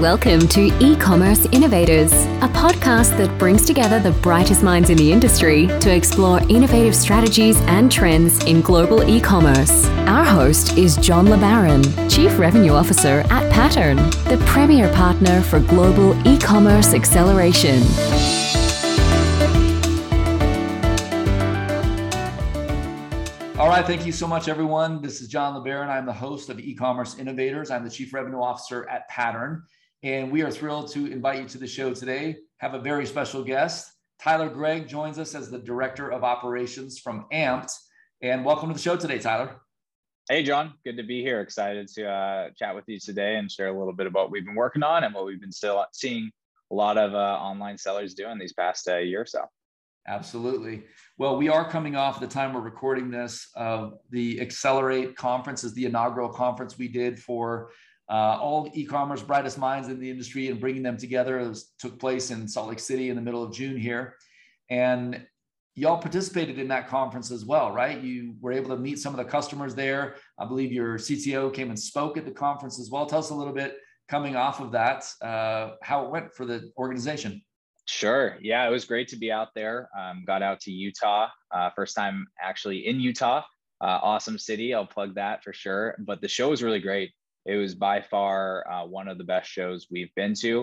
Welcome to E Commerce Innovators, a podcast that brings together the brightest minds in the industry to explore innovative strategies and trends in global e commerce. Our host is John LeBaron, Chief Revenue Officer at Pattern, the premier partner for global e commerce acceleration. All right, thank you so much, everyone. This is John LeBaron. I'm the host of E-commerce Innovators. I'm the Chief Revenue Officer at Pattern, and we are thrilled to invite you to the show today. Have a very special guest. Tyler Gregg joins us as the Director of Operations from Ampd. And welcome to the show today, Tyler. Hey, John. Good to be here. Excited to uh, chat with you today and share a little bit about what we've been working on and what we've been still seeing a lot of uh, online sellers doing these past uh, year or so. Absolutely. Well, we are coming off the time we're recording this of the Accelerate conference is the inaugural conference we did for uh, all e-commerce brightest minds in the industry and bringing them together. Was, took place in Salt Lake City in the middle of June here, and y'all participated in that conference as well, right? You were able to meet some of the customers there. I believe your CTO came and spoke at the conference as well. Tell us a little bit coming off of that, uh, how it went for the organization. Sure. Yeah, it was great to be out there. Um, got out to Utah, uh, first time actually in Utah. Uh, awesome city. I'll plug that for sure. But the show was really great. It was by far uh, one of the best shows we've been to.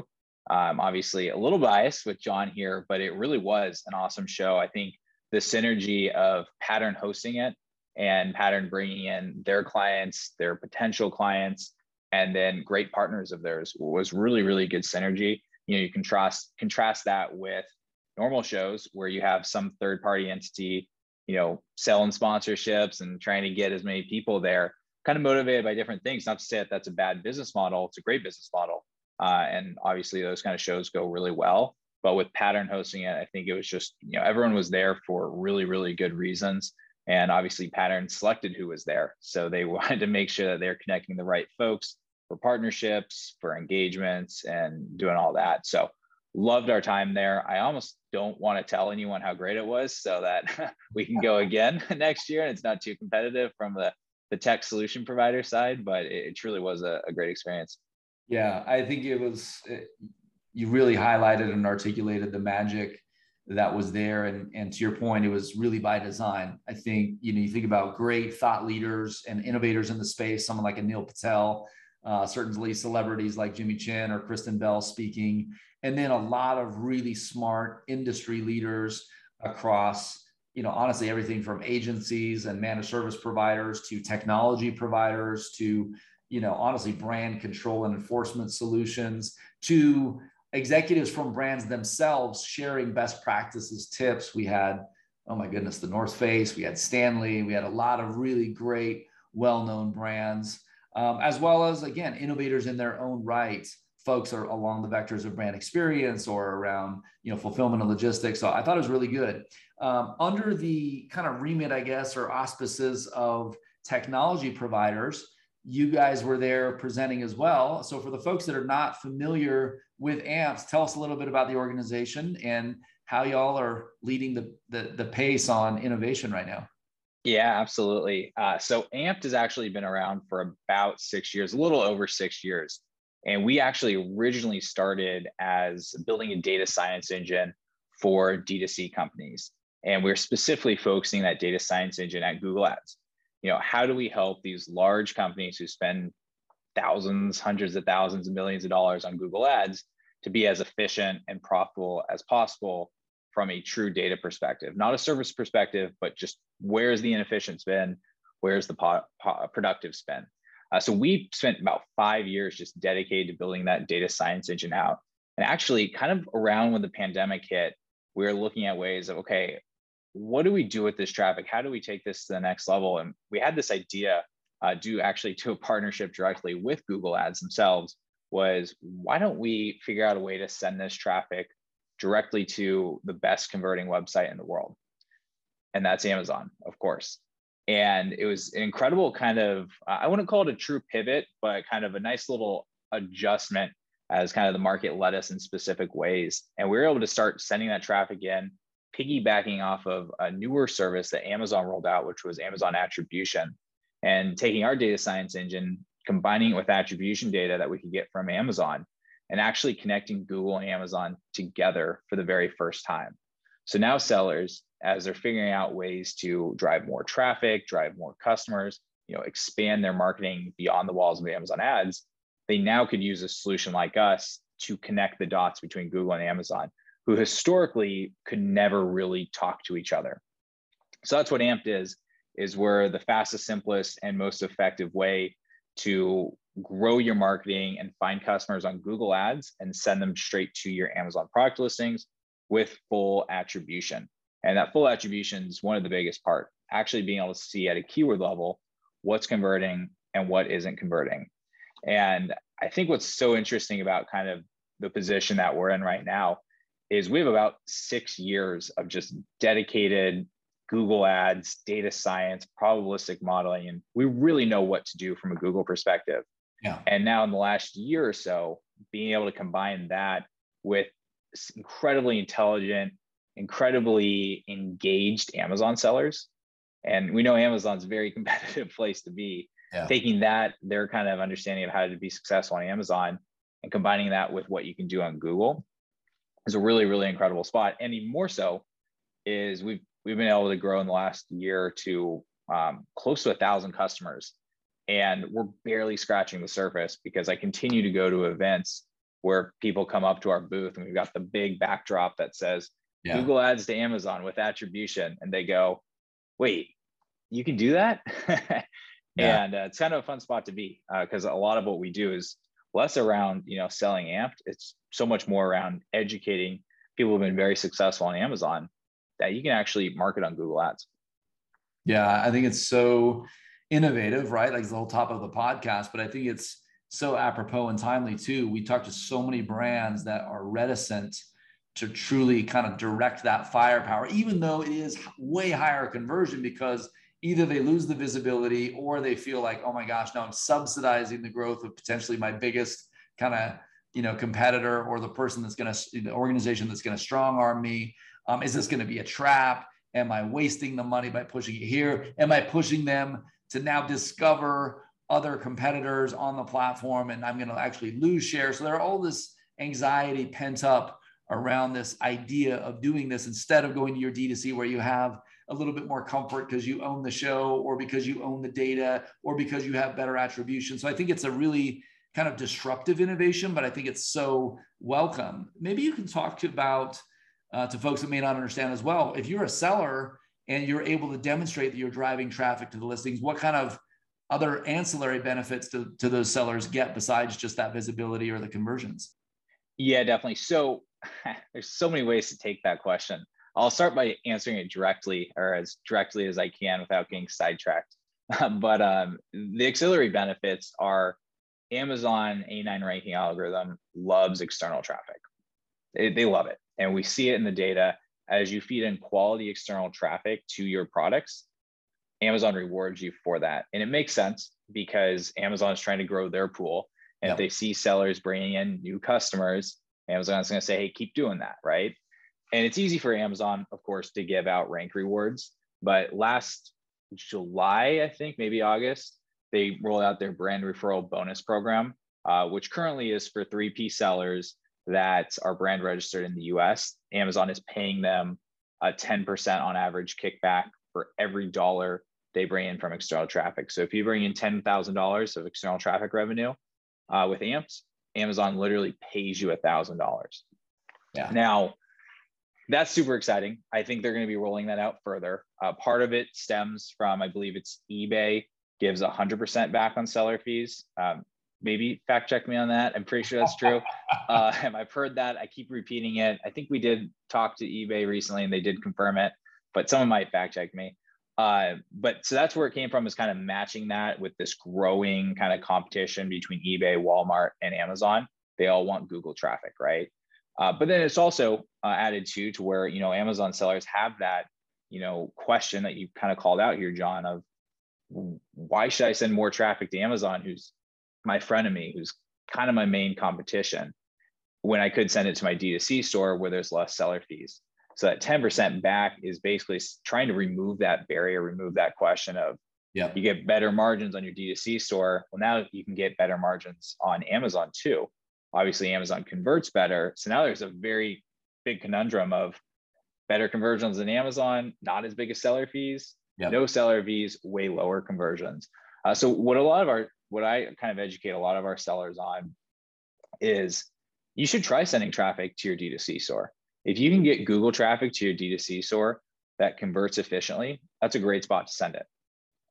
Um, obviously, a little biased with John here, but it really was an awesome show. I think the synergy of Pattern hosting it and Pattern bringing in their clients, their potential clients, and then great partners of theirs was really, really good synergy you know you contrast contrast that with normal shows where you have some third party entity you know selling sponsorships and trying to get as many people there kind of motivated by different things not to say that that's a bad business model it's a great business model uh, and obviously those kind of shows go really well but with pattern hosting it i think it was just you know everyone was there for really really good reasons and obviously pattern selected who was there so they wanted to make sure that they're connecting the right folks for partnerships, for engagements, and doing all that. So loved our time there. I almost don't want to tell anyone how great it was so that we can go again next year and it's not too competitive from the, the tech solution provider side, but it, truly was a, a, great experience. Yeah, I think it was, it, you really highlighted and articulated the magic that was there. And, and to your point, it was really by design. I think, you know, you think about great thought leaders and innovators in the space, someone like a Neil Patel, uh, certainly celebrities like Jimmy Chin or Kristen Bell speaking, and then a lot of really smart industry leaders across, you know, honestly, everything from agencies and managed service providers to technology providers to, you know, honestly, brand control and enforcement solutions to executives from brands themselves sharing best practices, tips. We had, oh my goodness, the North Face, we had Stanley, we had a lot of really great, well known brands um, as well as, again, innovators in their own right. Folks are along the vectors of brand experience or around, you know, fulfillment and logistics. So I thought it was really good. Um, under the kind of remit, I guess, or auspices of technology providers, you guys were there presenting as well. So for the folks that are not familiar with AMPS, tell us a little bit about the organization and how y'all are leading the, the, the pace on innovation right now. Yeah, absolutely. Uh, so Ampd has actually been around for about six years, a little over six years. And we actually originally started as building a data science engine for D2C companies. And we're specifically focusing that data science engine at Google Ads. You know, how do we help these large companies who spend thousands, hundreds of thousands, millions of dollars on Google Ads to be as efficient and profitable as possible from a true data perspective, not a service perspective, but just where's the inefficient spend, where's the po- po- productive spend. Uh, so we spent about five years just dedicated to building that data science engine out. And actually, kind of around when the pandemic hit, we were looking at ways of okay, what do we do with this traffic? How do we take this to the next level? And we had this idea, uh, due actually to a partnership directly with Google Ads themselves, was why don't we figure out a way to send this traffic directly to the best converting website in the world. And that's Amazon, of course. And it was an incredible kind of, I wouldn't call it a true pivot, but kind of a nice little adjustment as kind of the market led us in specific ways. And we were able to start sending that traffic in, piggybacking off of a newer service that Amazon rolled out, which was Amazon Attribution, and taking our data science engine, combining it with attribution data that we could get from Amazon and actually connecting Google and Amazon together for the very first time. So now sellers, as they're figuring out ways to drive more traffic, drive more customers, you know, expand their marketing beyond the walls of Amazon ads, they now could use a solution like us to connect the dots between Google and Amazon, who historically could never really talk to each other. So that's what Ampd is, is we're the fastest, simplest, and most effective way to grow your marketing and find customers on Google Ads and send them straight to your Amazon product listings with full attribution. And that full attribution is one of the biggest part, actually being able to see at a keyword level what's converting and what isn't converting. And I think what's so interesting about kind of the position that we're in right now is we have about six years of just dedicated Google Ads, data science, probabilistic modeling, and we really know what to do from a Google perspective. Yeah. And now in the last year or so, being able to combine that with incredibly intelligent, incredibly engaged Amazon sellers. And we know Amazon's a very competitive place to be. Yeah. Taking that, their kind of understanding of how to be successful on Amazon and combining that with what you can do on Google is a really, really incredible spot. And even more so is we've we've been able to grow in the last year to um, close to a thousand customers and we're barely scratching the surface because I continue to go to events where people come up to our booth and we've got the big backdrop that says yeah. Google ads to Amazon with attribution. And they go, wait, you can do that? yeah. And uh, it's kind of a fun spot to be because uh, a lot of what we do is less around, you know, selling Ampd. It's so much more around educating people who've been very successful on Amazon that you can actually market on Google ads. Yeah, I think it's so innovative, right? Like the whole top of the podcast, but I think it's so apropos and timely too. We talk to so many brands that are reticent to truly kind of direct that firepower, even though it is way higher conversion because either they lose the visibility or they feel like, oh my gosh, now I'm subsidizing the growth of potentially my biggest kind of you know competitor or the person that's going to the organization that's going to strong arm me. Um, is this going to be a trap? Am I wasting the money by pushing it here? Am I pushing them to now discover other competitors on the platform and I'm going to actually lose share. So there are all this anxiety pent up around this idea of doing this instead of going to your D2C where you have a little bit more comfort because you own the show or because you own the data or because you have better attribution. So I think it's a really kind of disruptive innovation, but I think it's so welcome. Maybe you can talk to about uh, to folks that may not understand as well. If you're a seller and you're able to demonstrate that you're driving traffic to the listings, what kind of other ancillary benefits to, to those sellers get besides just that visibility or the conversions? Yeah, definitely. So there's so many ways to take that question. I'll start by answering it directly or as directly as I can without getting sidetracked. but um, the auxiliary benefits are Amazon A9 ranking algorithm loves external traffic. They, they love it. And we see it in the data as you feed in quality external traffic to your products, Amazon rewards you for that. And it makes sense because Amazon is trying to grow their pool. And yep. if they see sellers bringing in new customers, Amazon's going to say, hey, keep doing that. Right. And it's easy for Amazon, of course, to give out rank rewards. But last July, I think, maybe August, they rolled out their brand referral bonus program, uh, which currently is for 3P sellers that are brand registered in the US, Amazon is paying them a 10% on average kickback for every dollar they bring in from external traffic. So if you bring in $10,000 of external traffic revenue uh, with AMPS, Amazon literally pays you $1,000. Yeah. Now, that's super exciting. I think they're going to be rolling that out further. Uh, part of it stems from, I believe it's eBay gives 100% back on seller fees. Um, maybe fact check me on that. I'm pretty sure that's true. uh, I've heard that. I keep repeating it. I think we did talk to eBay recently and they did confirm it, but someone might fact check me. Uh, but so that's where it came from is kind of matching that with this growing kind of competition between eBay, Walmart, and Amazon. They all want Google traffic, right? Uh, but then it's also uh, added to to where you know Amazon sellers have that you know question that you kind of called out here, John, of why should I send more traffic to Amazon, who's my frenemy, who's kind of my main competition, when I could send it to my D2C store where there's less seller fees. So that 10% back is basically trying to remove that barrier, remove that question of yeah. you get better margins on your D2C store. Well, now you can get better margins on Amazon too. Obviously, Amazon converts better. So now there's a very big conundrum of better conversions than Amazon, not as big as seller fees, yep. no seller fees, way lower conversions. Uh, so what a lot of our, what I kind of educate a lot of our sellers on is you should try sending traffic to your D2C store. If you can get Google traffic to your D2C store that converts efficiently, that's a great spot to send it.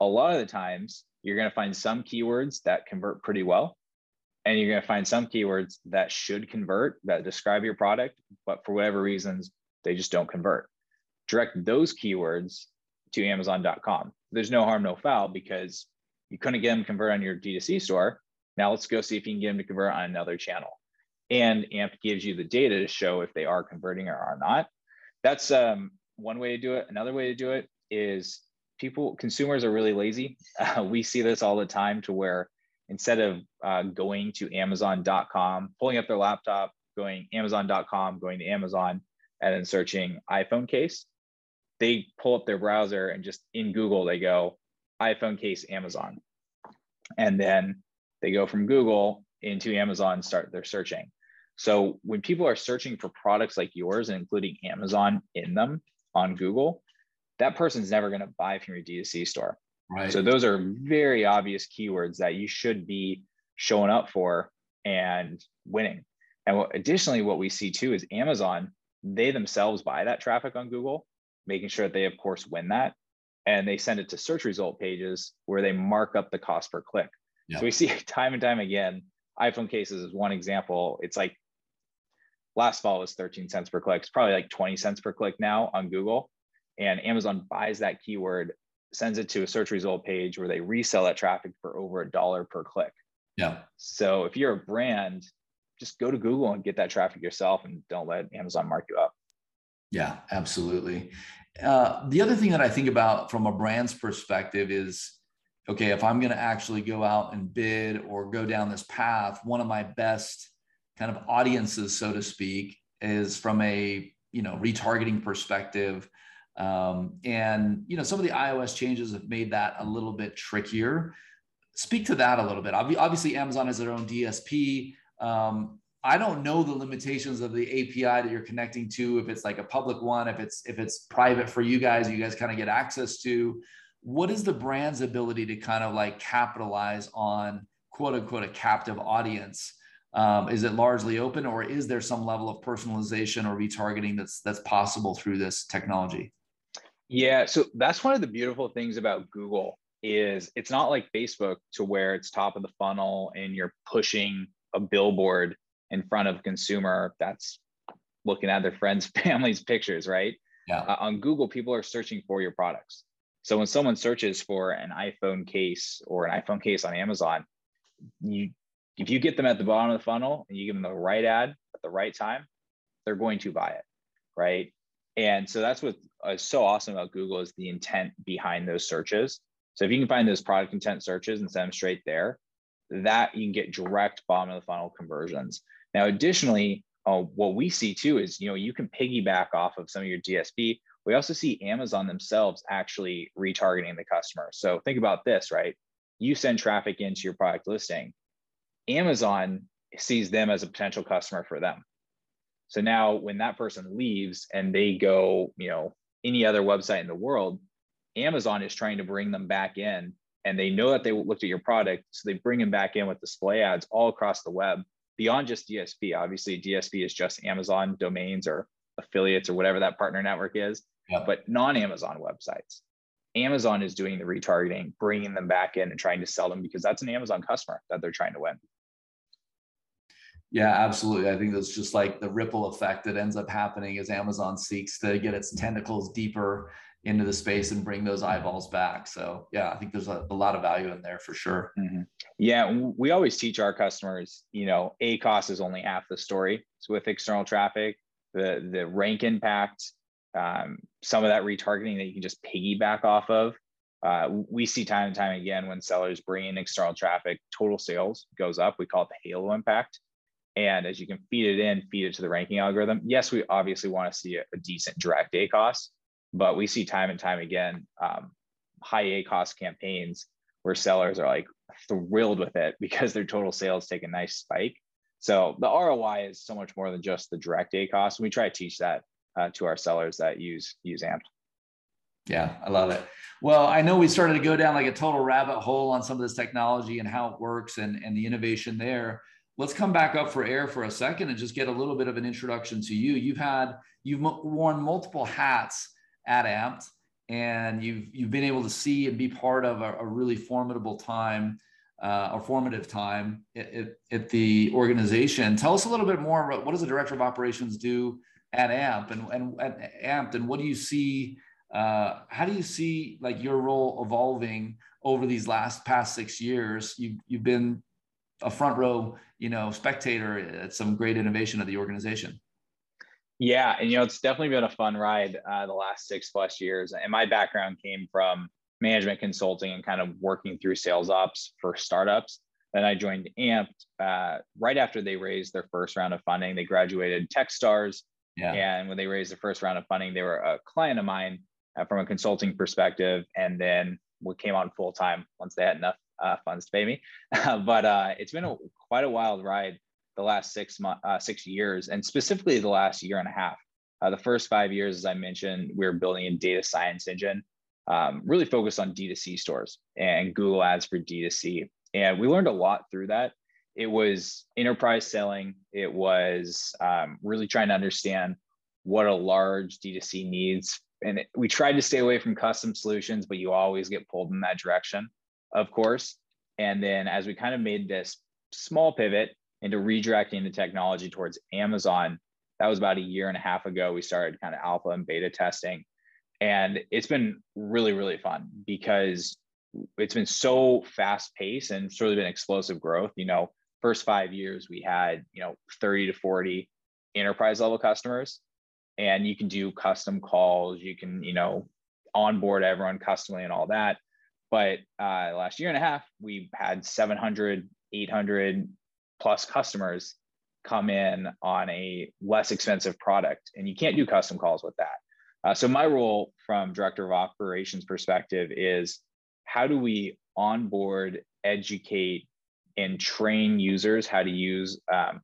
A lot of the times, you're going to find some keywords that convert pretty well. And you're going to find some keywords that should convert that describe your product, but for whatever reasons, they just don't convert. Direct those keywords to Amazon.com. There's no harm, no foul because you couldn't get them to convert on your D2C store. Now let's go see if you can get them to convert on another channel. And AMP gives you the data to show if they are converting or are not. That's um, one way to do it. Another way to do it is people consumers are really lazy uh, we see this all the time to where instead of uh, going to amazon.com pulling up their laptop going amazon.com going to amazon and then searching iphone case they pull up their browser and just in google they go iphone case amazon and then they go from google into amazon start their searching so when people are searching for products like yours and including amazon in them on google that person's never going to buy from your D2C store. Right. So those are very obvious keywords that you should be showing up for and winning. And what, additionally, what we see too is Amazon, they themselves buy that traffic on Google, making sure that they, of course, win that. And they send it to search result pages where they mark up the cost per click. Yep. So we see time and time again, iPhone cases is one example. It's like last fall was 13 cents per click. It's probably like 20 cents per click now on Google and Amazon buys that keyword, sends it to a search result page where they resell that traffic for over a dollar per click. Yeah. So if you're a brand, just go to Google and get that traffic yourself and don't let Amazon mark you up. Yeah, absolutely. Uh, the other thing that I think about from a brand's perspective is okay, if I'm going to actually go out and bid or go down this path, one of my best kind of audiences, so to speak, is from a you know retargeting perspective um, and you know, some of the iOS changes have made that a little bit trickier. Speak to that a little bit. Obviously, Amazon has their own DSP. Um, I don't know the limitations of the API that you're connecting to. If it's like a public one, if it's if it's private for you guys, you guys kind of get access to. What is the brand's ability to kind of like capitalize on quote unquote a captive audience? Um, is it largely open, or is there some level of personalization or retargeting that's that's possible through this technology? Yeah, so that's one of the beautiful things about Google is it's not like Facebook to where it's top of the funnel and you're pushing a billboard in front of a consumer that's looking at their friends' families' pictures, right? Yeah. Uh, on Google, people are searching for your products. So when someone searches for an iPhone case or an iPhone case on Amazon, you if you get them at the bottom of the funnel and you give them the right ad at the right time, they're going to buy it, right? And so that's what is so awesome about Google is the intent behind those searches. So if you can find those product intent searches and send them straight there, that you can get direct bottom of the funnel conversions. Now, additionally, uh, what we see too is you know you can piggyback off of some of your DSP. We also see Amazon themselves actually retargeting the customer. So think about this, right? You send traffic into your product listing. Amazon sees them as a potential customer for them. So now when that person leaves and they go, you know, any other website in the world, Amazon is trying to bring them back in and they know that they looked at your product. So they bring them back in with display ads all across the web beyond just DSP. Obviously, DSP is just Amazon domains or affiliates or whatever that partner network is, but non Amazon websites. Amazon is doing the retargeting, bringing them back in and trying to sell them because that's an Amazon customer that they're trying to win. Yeah, absolutely. I think that's just like the ripple effect that ends up happening as Amazon seeks to get its tentacles deeper into the space and bring those eyeballs back. So yeah, I think there's a, a lot of value in there for sure. Mm-hmm. Yeah, we always teach our customers, you know, ACOS is only half the story. So with external traffic, the the rank impact, um, some of that retargeting that you can just piggyback off of. Uh, we see time and time again when sellers bring in external traffic, total sales goes up. We call it the halo impact. And as you can feed it in, feed it to the ranking algorithm. Yes, we obviously want to see a, a decent direct ACOS, but we see time and time again um, high cost campaigns where sellers are like thrilled with it because their total sales take a nice spike. So the ROI is so much more than just the direct ACOS. And we try to teach that uh, to our sellers that use use Ampd. Yeah, I love it. Well, I know we started to go down like a total rabbit hole on some of this technology and how it works and, and the innovation there. Let's come back up for air for a second and just get a little bit of an introduction to you. You've had you've worn multiple hats at Ampd, and you've you've been able to see and be part of a, a really formidable time, uh, a formative time at, at, at the organization. Tell us a little bit more about what does the director of operations do at AMP and, and at AMP and what do you see uh, how do you see like your role evolving over these last past six years? You've you've been a front row, you know, spectator at some great innovation of the organization. Yeah, and you know, it's definitely been a fun ride uh, the last six plus years. And my background came from management consulting and kind of working through sales ops for startups. Then I joined Ampd uh, right after they raised their first round of funding. They graduated TechStars, yeah. and when they raised the first round of funding, they were a client of mine uh, from a consulting perspective, and then we came on full time once they had enough uh, funds to pay me. but uh, it's been a, quite a wild ride the last six months, uh, six years, and specifically the last year and a half. Uh, the first five years, as I mentioned, we were building a data science engine, um, really focused on D2C stores and Google Ads for D2C. And we learned a lot through that. It was enterprise selling. It was um, really trying to understand what a large D2C needs and it, we tried to stay away from custom solutions, but you always get pulled in that direction, of course. And then as we kind of made this small pivot into redirecting the technology towards Amazon, that was about a year and a half ago. We started kind of alpha and beta testing. And it's been really, really fun because it's been so fast paced and it's really been explosive growth. You know, first five years, we had, you know, 30 to 40 enterprise level customers and you can do custom calls you can you know onboard everyone customly and all that but uh, last year and a half we had 700 800 plus customers come in on a less expensive product and you can't do custom calls with that uh, so my role from director of operations perspective is how do we onboard educate and train users how to use um,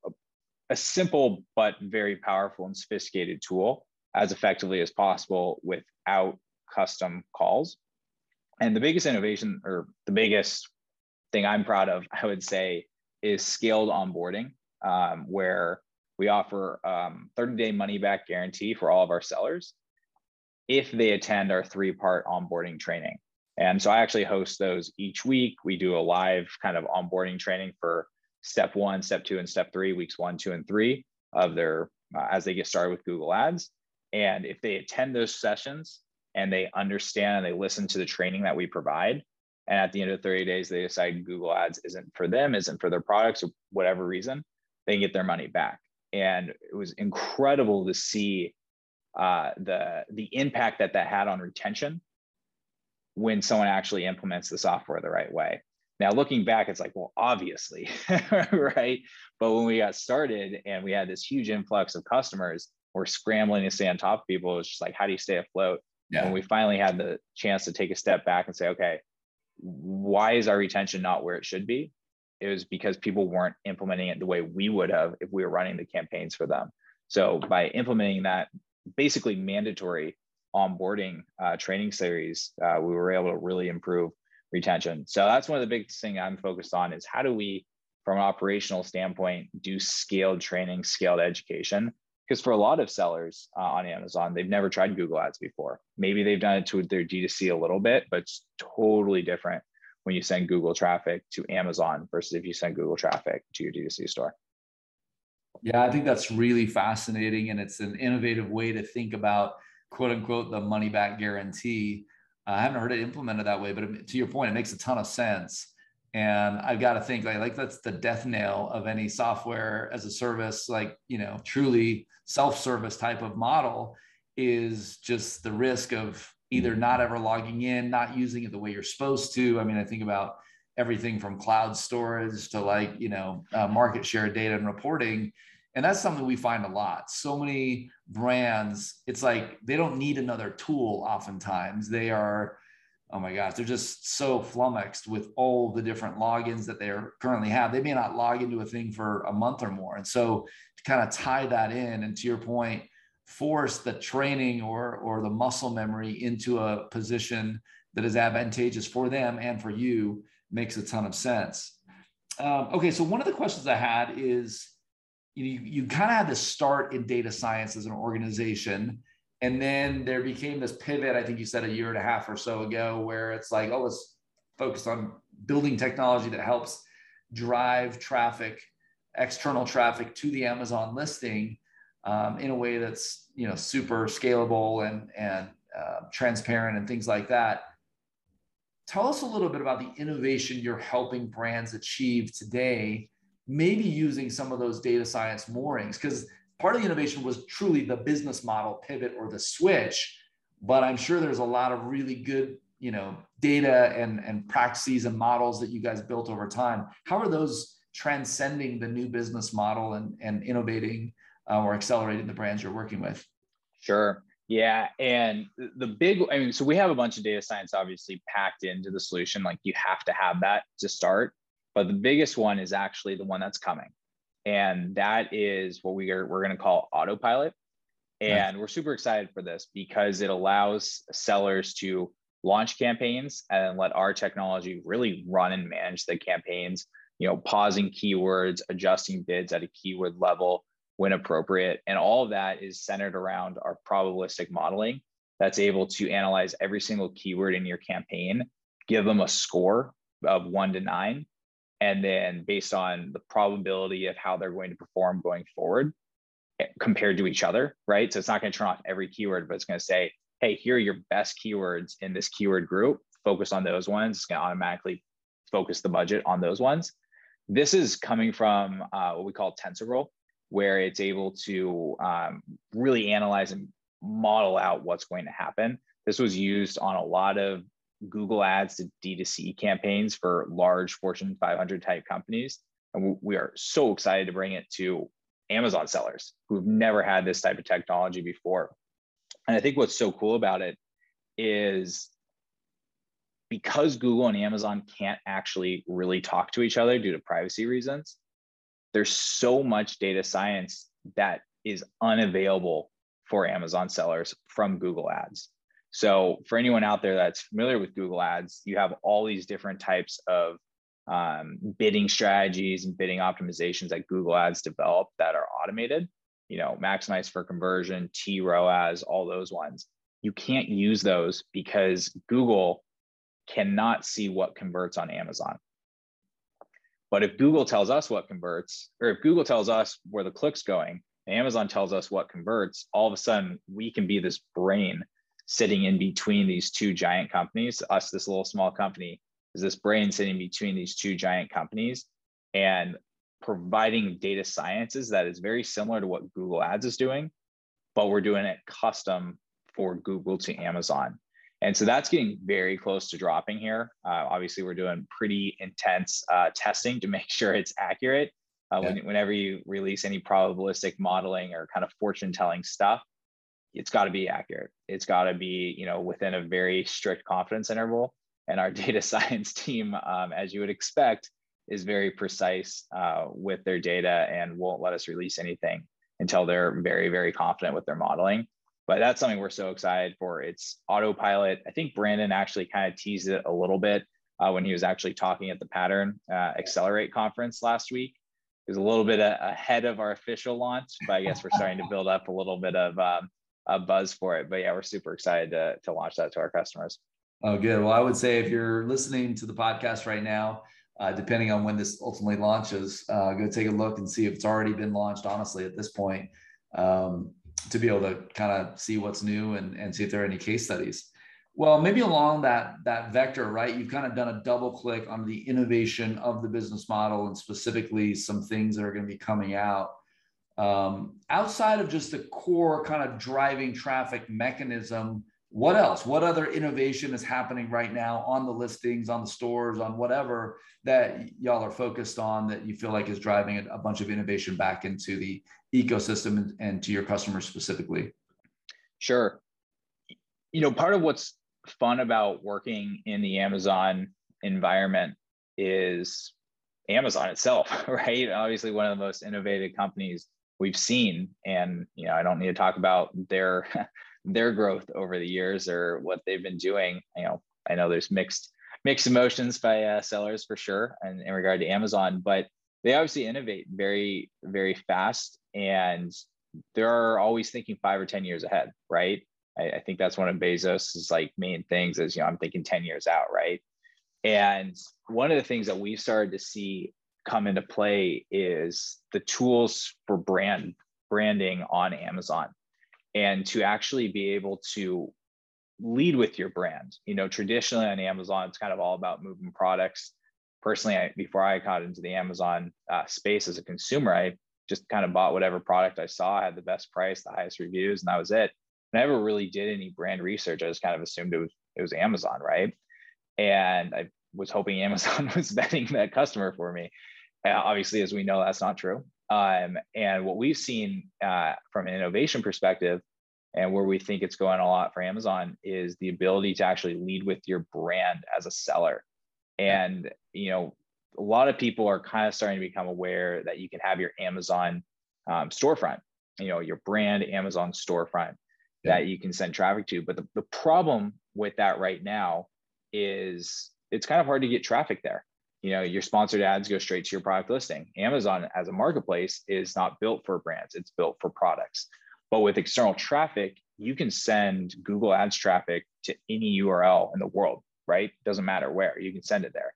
a simple but very powerful and sophisticated tool as effectively as possible without custom calls. And the biggest innovation or the biggest thing I'm proud of, I would say, is scaled onboarding, um, where we offer um, 30 day money back guarantee for all of our sellers if they attend our three part onboarding training. And so I actually host those each week. We do a live kind of onboarding training for step one, step two, and step three, weeks one, two, and three of their uh, as they get started with Google Ads. And if they attend those sessions and they understand and they listen to the training that we provide, and at the end of 30 days they decide Google Ads isn't for them, isn't for their products, or whatever reason, they get their money back. And it was incredible to see uh, the the impact that that had on retention when someone actually implements the software the right way. Now, looking back, it's like, well, obviously, right? But when we got started and we had this huge influx of customers, we're scrambling to stay on top of people. It's just like, how do you stay afloat? Yeah. When we finally had the chance to take a step back and say, okay, why is our retention not where it should be? It was because people weren't implementing it the way we would have if we were running the campaigns for them. So by implementing that basically mandatory onboarding uh, training series, uh, we were able to really improve retention. So that's one of the big things I'm focused on is how do we, from an operational standpoint, do scaled training, scaled education? Because for a lot of sellers uh, on Amazon, they've never tried Google Ads before. Maybe they've done it to their D2C a little bit, but it's totally different when you send Google traffic to Amazon versus if you send Google traffic to your D2C store. Yeah, I think that's really fascinating. And it's an innovative way to think about quote unquote the money back guarantee I haven't heard it implemented that way, but to your point, it makes a ton of sense. And I've got to think like, like that's the death nail of any software as a service, like, you know, truly self-service type of model is just the risk of either not ever logging in, not using it the way you're supposed to. I mean, I think about everything from cloud storage to like, you know, uh, market share data and reporting and that's something we find a lot. So many brands, it's like they don't need another tool oftentimes. They are oh my gosh, they're just so flummoxed with all the different logins that they currently have. They may not log into a thing for a month or more. And so to kind of tie that in, and to your point, force the training or or the muscle memory into a position that is advantageous for them and for you makes a ton of sense. Um, okay, so one of the questions I had is you, you kind of had to start in data science as an organization and then there became this pivot, I think you said a year and a half or so ago, where it's like, oh, let's focus on building technology that helps drive traffic, external traffic to the Amazon listing um, in a way that's you know super scalable and and uh, transparent and things like that. Tell us a little bit about the innovation you're helping brands achieve today, maybe using some of those data science moorings, because part of the innovation was truly the business model pivot or the switch but i'm sure there's a lot of really good you know data and and practices and models that you guys built over time. How are those transcending the new business model and and innovating uh, or accelerating the brands you're working with? Sure. Yeah and the big i mean so we have a bunch of data science obviously packed into the solution like you have to have that to start but the biggest one is actually the one that's coming and that is what we are we're going to call autopilot and nice. we're super excited for this because it allows sellers to launch campaigns and let our technology really run and manage the campaigns you know pausing keywords adjusting bids at a keyword level when appropriate and all of that is centered around our probabilistic modeling that's able to analyze every single keyword in your campaign give them a score of 1 to 9 and then based on the probability of how they're going to perform going forward eh, compared to each other, right? So it's not going to turn off every keyword, but it's going to say, hey, here are your best keywords in this keyword group. Focus on those ones. It's going to automatically focus the budget on those ones. This is coming from uh, what we call TensorFlow, where it's able to um, really analyze and model out what's going to happen. This was used on a lot of Google Ads to D2C campaigns for large Fortune 500 type companies. And we are so excited to bring it to Amazon sellers who've never had this type of technology before. And I think what's so cool about it is because Google and Amazon can't actually really talk to each other due to privacy reasons, there's so much data science that is unavailable for Amazon sellers from Google Ads. So for anyone out there that's familiar with Google Ads, you have all these different types of um, bidding strategies and bidding optimizations that Google Ads develop that are automated. You know, maximize for conversion, T ROAS, all those ones. You can't use those because Google cannot see what converts on Amazon. But if Google tells us what converts, or if Google tells us where the click's going, Amazon tells us what converts, all of a sudden we can be this brain sitting in between these two giant companies. Us, this little small company, is this brain sitting between these two giant companies and providing data sciences that is very similar to what Google Ads is doing, but we're doing it custom for Google to Amazon. And so that's getting very close to dropping here. Uh, obviously, we're doing pretty intense uh, testing to make sure it's accurate. Uh, yeah. when, whenever you release any probabilistic modeling or kind of fortune telling stuff, it's got to be accurate. It's got to be, you know, within a very strict confidence interval. And our data science team, um, as you would expect, is very precise uh, with their data and won't let us release anything until they're very, very confident with their modeling. But that's something we're so excited for. It's autopilot. I think Brandon actually kind of teased it a little bit uh, when he was actually talking at the Pattern uh, Accelerate conference last week. It was a little bit ahead of our official launch, but I guess we're starting to build up a little bit of um, a buzz for it. But yeah, we're super excited to, to launch that to our customers. Oh, good. Well, I would say if you're listening to the podcast right now, uh, depending on when this ultimately launches, uh, go take a look and see if it's already been launched. Honestly, at this point, um, to be able to kind of see what's new and, and see if there are any case studies. Well, maybe along that that vector, right? You've kind of done a double click on the innovation of the business model and specifically some things that are going to be coming out. Um, outside of just the core kind of driving traffic mechanism, what else? What other innovation is happening right now on the listings, on the stores, on whatever that y'all are focused on that you feel like is driving a, bunch of innovation back into the ecosystem and, to your customers specifically? Sure. You know, part of what's fun about working in the Amazon environment is Amazon itself, right? Obviously, one of the most innovative companies we've seen, and you know, I don't need to talk about their their growth over the years or what they've been doing. You know, I know there's mixed mixed emotions by uh, sellers for sure, and in regard to Amazon, but they obviously innovate very very fast, and they're always thinking five or ten years ahead, right? I, I think that's one of Bezos's like main things is you know I'm thinking ten years out, right? And one of the things that we've started to see come into play is the tools for brand branding on Amazon and to actually be able to lead with your brand. You know, traditionally on Amazon, it's kind of all about moving products. Personally, I, before I got into the Amazon uh, space as a consumer, I just kind of bought whatever product I saw, had the best price, the highest reviews, and that was it. I never really did any brand research. I just kind of assumed it was it was Amazon, right? And I was hoping Amazon was vetting that customer for me. Uh, obviously, as we know, that's not true. Um, and what we've seen uh, from an innovation perspective, and where we think it's going a lot for Amazon, is the ability to actually lead with your brand as a seller. And you know, a lot of people are kind of starting to become aware that you can have your Amazon um, storefront, you know, your brand Amazon storefront yeah. that you can send traffic to. But the, the problem with that right now is it's kind of hard to get traffic there. You know, your sponsored ads go straight to your product listing. Amazon as a marketplace is not built for brands, it's built for products. But with external traffic, you can send Google Ads traffic to any URL in the world, right? Doesn't matter where, you can send it there.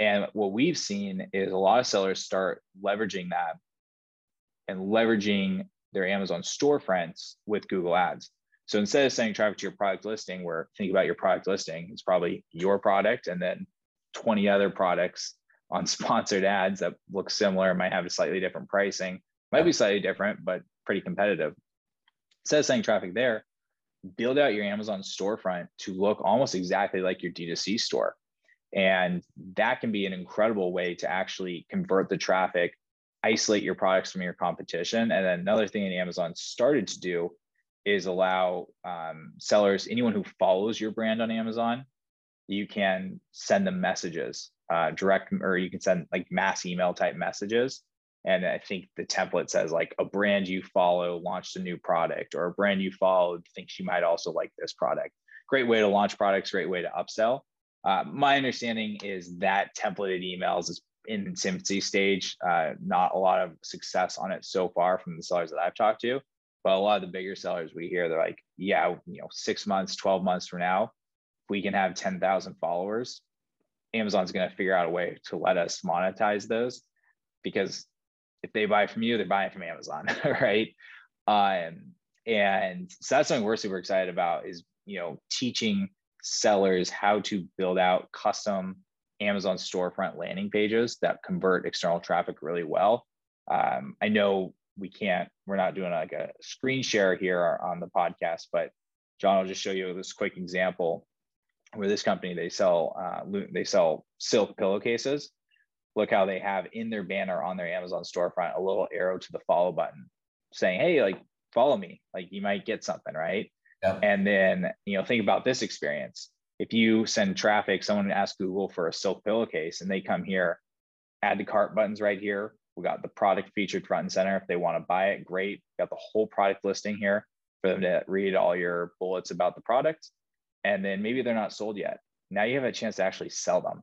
And what we've seen is a lot of sellers start leveraging that and leveraging their Amazon storefronts with Google Ads. So instead of sending traffic to your product listing, where think about your product listing, it's probably your product and then 20 other products on sponsored ads that look similar, might have a slightly different pricing, might be slightly different, but pretty competitive. Instead of sending traffic there, build out your Amazon storefront to look almost exactly like your D2C store. And that can be an incredible way to actually convert the traffic, isolate your products from your competition. And then another thing that Amazon started to do is allow um, sellers, anyone who follows your brand on Amazon, you can send them messages, uh, direct, or you can send like mass email type messages. And I think the template says like a brand you follow launched a new product, or a brand you followed thinks you might also like this product. Great way to launch products, great way to upsell. Uh, my understanding is that templated emails is in its infancy stage. Uh, not a lot of success on it so far from the sellers that I've talked to. But a lot of the bigger sellers we hear, they're like, yeah, you know, six months, 12 months from now, if we can have 10,000 followers, Amazon's going to figure out a way to let us monetize those because if they buy from you, they're buying from Amazon, right? Um, and so that's something we're super excited about is, you know, teaching sellers how to build out custom Amazon storefront landing pages that convert external traffic really well. Um, I know we can't, we're not doing like a screen share here on the podcast, but John will just show you this quick example where this company, they sell, uh, they sell silk pillowcases. Look how they have in their banner on their Amazon storefront, a little arrow to the follow button saying, Hey, like follow me, like you might get something, right? Yep. And then, you know, think about this experience. If you send traffic, someone asks Google for a silk pillowcase and they come here, add to cart buttons right here, we got the product featured front and center. If they want to buy it, great. got the whole product listing here for them to read all your bullets about the product. And then maybe they're not sold yet. Now you have a chance to actually sell them.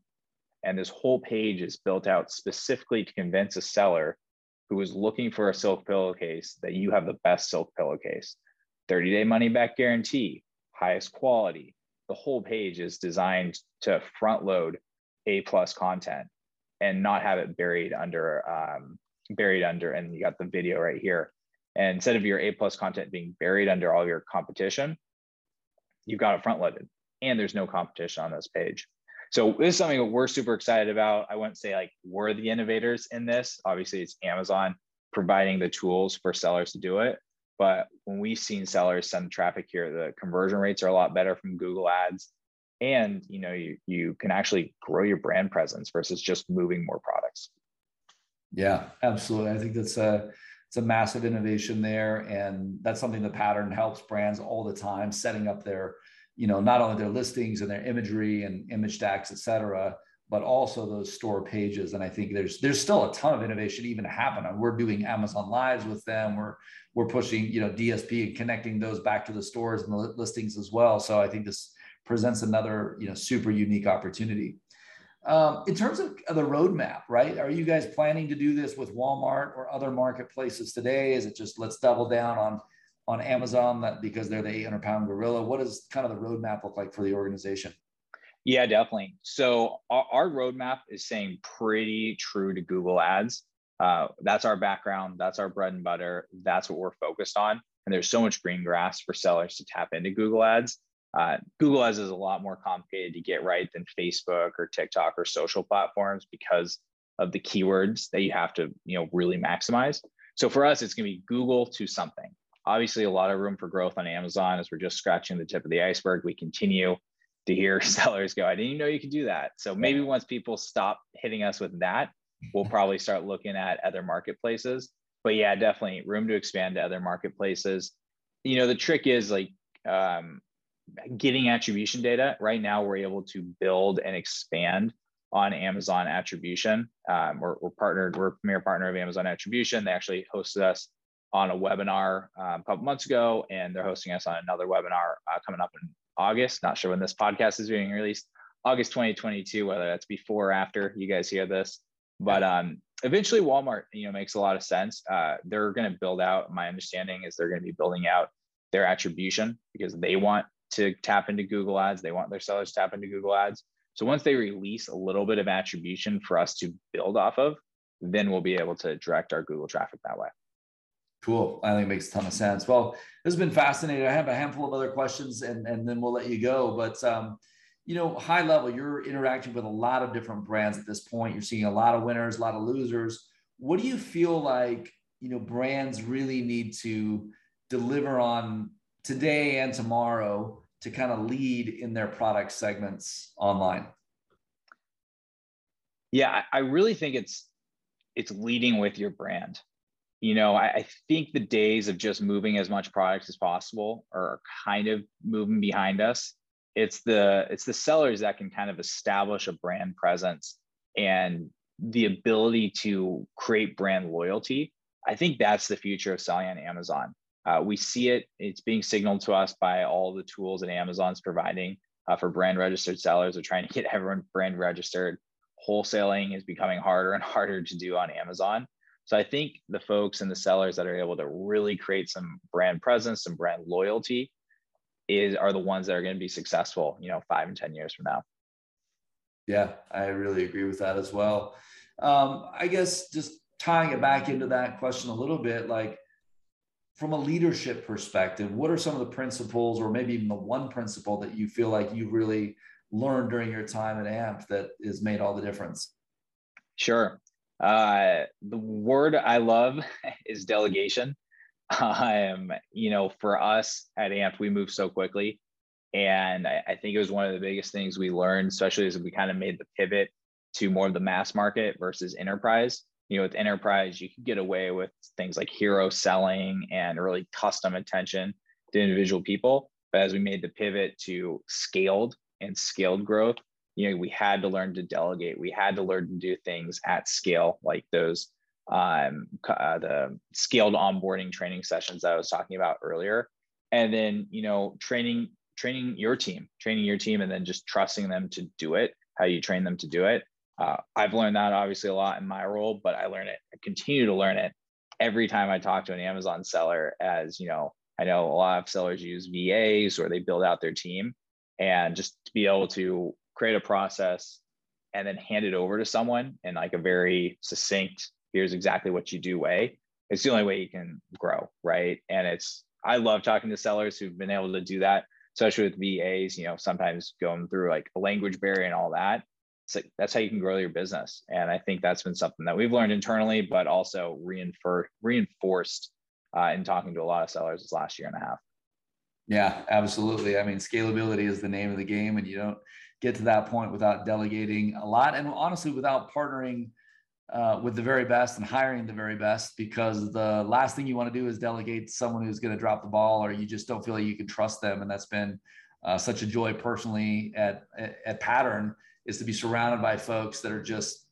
And this whole page is built out specifically to convince a seller who is looking for a silk pillowcase that you have the best silk pillowcase. 30 day money back guarantee, highest quality. The whole page is designed to front load A plus content and not have it buried under um, buried under and you got the video right here. And instead of your a plus content being buried under all your competition you've got it front loaded and there's no competition on this page. So this is something that we're super excited about. I wouldn't say like we're the innovators in this. Obviously it's amazon providing the tools for sellers to do it. But when we've seen sellers send traffic here the conversion rates are a lot better from google ads and you know you you can actually grow your brand presence versus just moving more products yeah absolutely i think that's a it's a massive innovation there and that's something the pattern helps brands all the time setting up their you know, not only their listings and their imagery and image stacks, et cetera, but also those store pages. And I think there's there's still a ton of innovation even to happen. And we're doing Amazon Lives with them. We're we're pushing, you know, DSP and connecting those back to the stores and the listings as well. So I think this presents another, you know, super unique opportunity. Um, in terms of the roadmap, right? Are you guys planning to do this with Walmart or other marketplaces today? Is it just let's double down on on Amazon that because they're the 800 pound gorilla? What does kind of the roadmap look like for the organization? Yeah, definitely. So our, our roadmap is saying pretty true to Google Ads. Uh, that's our background. That's our bread and butter. That's what we're focused on. And there's so much green grass for sellers to tap into Google Ads. Uh, Google Ads is a lot more complicated to get right than Facebook or TikTok or social platforms because of the keywords that you have to, you know, really maximize. So for us, it's going to be Google to something. Obviously, a lot of room for growth on Amazon as we're just scratching the tip of the iceberg. We continue to hear sellers go, I didn't even know you could do that. So maybe once people stop hitting us with that, we'll probably start looking at other marketplaces. But yeah, definitely room to expand to other marketplaces. You know, the trick is like um, getting attribution data. Right now, we're able to build and expand on Amazon attribution. Um, we're, we're, partnered, we're a premier partner of Amazon attribution. They actually hosted us on a webinar um, a couple months ago, and they're hosting us on another webinar uh, coming up in August. Not sure when this podcast is being released. August 2022, whether that's before or after you guys hear this. But um, eventually, Walmart, you know, makes a lot of sense. Uh, they're going to build out. My understanding is they're going to be building out their attribution because they want to tap into Google Ads. They want their sellers to tap into Google Ads. So once they release a little bit of attribution for us to build off of, then we'll be able to direct our Google traffic that way. Cool. I think it makes a ton of sense. Well, this has been fascinating. I have a handful of other questions and, and then we'll let you go. But, um, you know, high level, you're interacting with a lot of different brands at this point. You're seeing a lot of winners, a lot of losers. What do you feel like, you know, brands really need to deliver on today and tomorrow to kind of lead in their product segments online? Yeah, I really think it's it's leading with your brand you know, I, I, think the days of just moving as much product as possible are kind of moving behind us. It's the it's the sellers that can kind of establish a brand presence and the ability to create brand loyalty. I think that's the future of selling on Amazon. Uh, we see it; it's being signaled to us by all the tools that Amazon's providing uh, for brand registered sellers. They're trying to get everyone brand registered. Wholesaling is becoming harder and harder to do on Amazon. So I think the folks and the sellers that are able to really create some brand presence, some brand loyalty is are the ones that are going to be successful, you know, five and 10 years from now. Yeah, I really agree with that as well. Um, I guess just tying it back into that question a little bit, like from a leadership perspective, what are some of the principles, or maybe even the one principle that you feel like you really learned during your time at Ampd that has made all the difference? Sure. Uh, the word I love is delegation. Um, you know, for us at Ampd, we move so quickly. And I, I think it was one of the biggest things we learned, especially as we kind of made the pivot to more of the mass market versus enterprise. You know, with enterprise, you could get away with things like hero selling and really custom attention to individual people. But as we made the pivot to scaled and scaled growth, you know we had to learn to delegate. We had to learn to do things at scale like those um, uh, the scaled onboarding training sessions that i was talking about earlier. And then you know training training your team training your team and then just trusting them to do it how you train them to do it uh, i've learned that obviously a lot in my role but i learn it i continue to learn it every time i talk to an amazon seller as you know i know a lot of sellers use vas or they build out their team and just to be able to create a process and then hand it over to someone in like a very succinct here's exactly what you do way it's the only way you can grow right? And it's i love talking to sellers who've been able to do that especially with vas you know sometimes going through like a language barrier and all that that's how you can grow your business. And i think that's been something that we've learned internally but also reinforced reinforced uh, in talking to a lot of sellers this last year and a half. Yeah absolutely. I mean scalability is the name of the game and you don't get to that point without delegating a lot and honestly without partnering uh, with the very best and hiring the very best because the last thing you want to do is delegate someone who's going to drop the ball or you just don't feel like you can trust them. And that's been uh, such a joy personally at, at Pattern is to be surrounded by folks that are just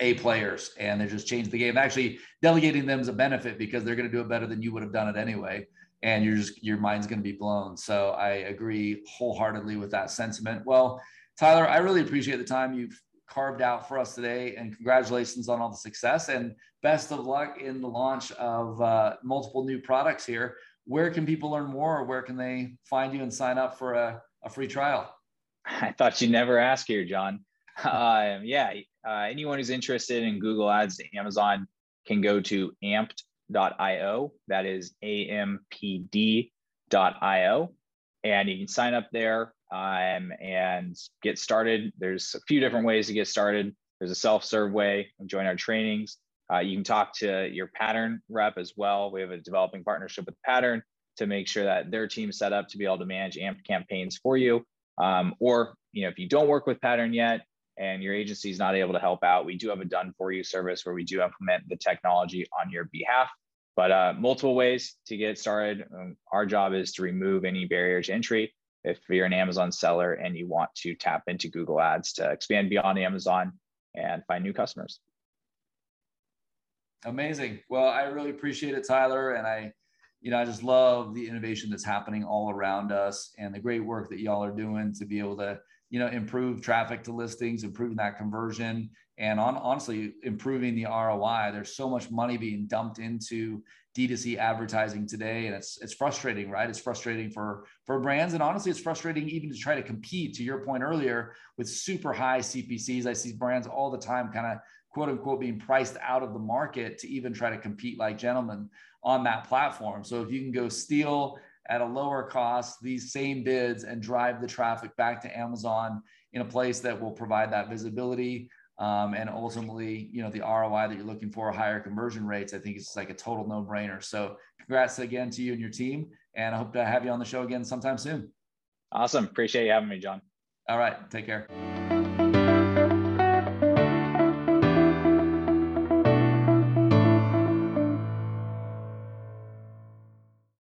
a players and they just change the game. Actually, delegating them is a benefit because they're going to do it better than you would have done it anyway. And you're just your mind's going to be blown. So I agree wholeheartedly with that sentiment. Well, Tyler, I really appreciate the time you've carved out for us today, and congratulations on all the success and best of luck in the launch of uh, multiple new products here. Where can people learn more, or where can they find you and sign up for a, a free trial? I thought you'd never ask here, John. Um, yeah, uh, anyone who's interested in Google Ads to Amazon can go to ampd.io. That is ampd.io. And you can sign up there um, and get started. There's a few different ways to get started. There's a self-serve way, join our trainings. Uh, you can talk to your pattern rep as well. We have a developing partnership with Pattern to make sure that their team's set up to be able to manage Ampd campaigns for you. Um, or you know, if you don't work with Pattern yet and your agency is not able to help out, we do have a done for you service where we do implement the technology on your behalf. But uh, multiple ways to get started. Um, our job is to remove any barrier to entry. If you're an Amazon seller and you want to tap into Google Ads to expand beyond Amazon and find new customers. Amazing. Well, I really appreciate it, Tyler. And I, you know, I just love the innovation that's happening all around us and the great work that y'all are doing to be able to, you know, improve traffic to listings, improving that conversion, and on honestly improving the ROI. There's so much money being dumped into D2C advertising today, and it's it's frustrating, right? It's frustrating for for brands, and honestly, it's frustrating even to try to compete. To your point earlier, with super high CPCs, I see brands all the time, kind of quote unquote being priced out of the market to even try to compete like gentlemen on that platform. So if you can go steal at a lower cost these same bids and drive the traffic back to Amazon in a place that will provide that visibility um, and ultimately, you know, the ROI that you're looking for, higher conversion rates, I think it's like a total no brainer. So congrats again to you and your team. And I hope to have you on the show again sometime soon. Awesome. Appreciate you having me, John. All right. Take care.